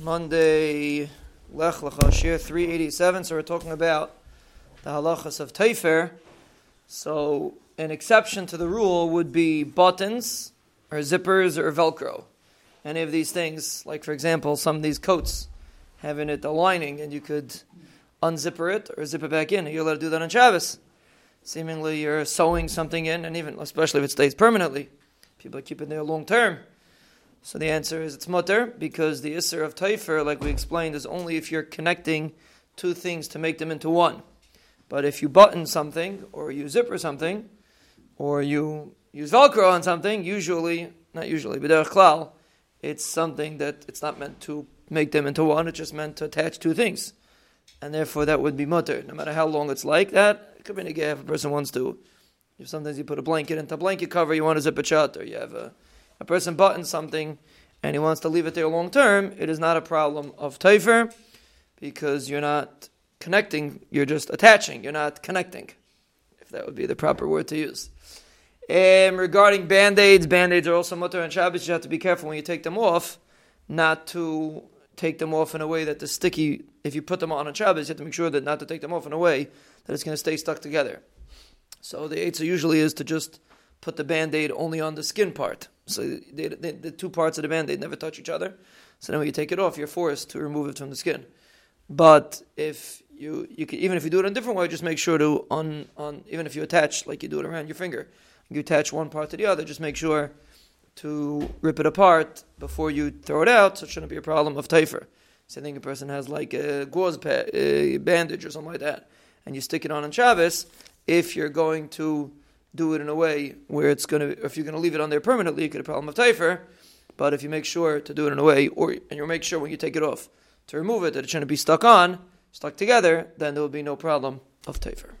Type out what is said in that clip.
Monday, Lech Lecha, Shiur 387. So we're talking about the halachas of Taifer. So an exception to the rule would be buttons, or zippers, or Velcro. Any of these things, like for example, some of these coats having it a lining, and you could unzipper it or zip it back in. You're allowed to do that on Shabbos. Seemingly, you're sewing something in, and even especially if it stays permanently, people keep it there long term. So the answer is it's mutter because the isser of taifer, like we explained, is only if you're connecting two things to make them into one. But if you button something, or you zipper something, or you use Velcro on something, usually, not usually, but klal, it's something that it's not meant to make them into one, it's just meant to attach two things. And therefore that would be mutter. No matter how long it's like that, it could be a if a person wants to. If sometimes you put a blanket into a blanket cover, you want to zip it shut, or you have a a person buttons something and he wants to leave it there long term, it is not a problem of taifer because you're not connecting, you're just attaching, you're not connecting, if that would be the proper word to use. And regarding band aids, band aids are also mutter and Shabbos. You have to be careful when you take them off, not to take them off in a way that the sticky, if you put them on on Shabbos, you have to make sure that not to take them off in a way that it's going to stay stuck together. So the eitzah usually is to just put the band aid only on the skin part. So the two parts of the band they never touch each other. So then when you take it off, you're forced to remove it from the skin. But if you, you can, even if you do it in a different way, just make sure to on on even if you attach like you do it around your finger, you attach one part to the other. Just make sure to rip it apart before you throw it out, so it shouldn't be a problem of taifer. So I think a person has like a gauze pa- a bandage or something like that, and you stick it on on Shabbos. If you're going to do it in a way where it's going to, if you're going to leave it on there permanently, you get a problem of taifer. But if you make sure to do it in a way, or and you make sure when you take it off to remove it that it shouldn't be stuck on, stuck together, then there will be no problem of taifer.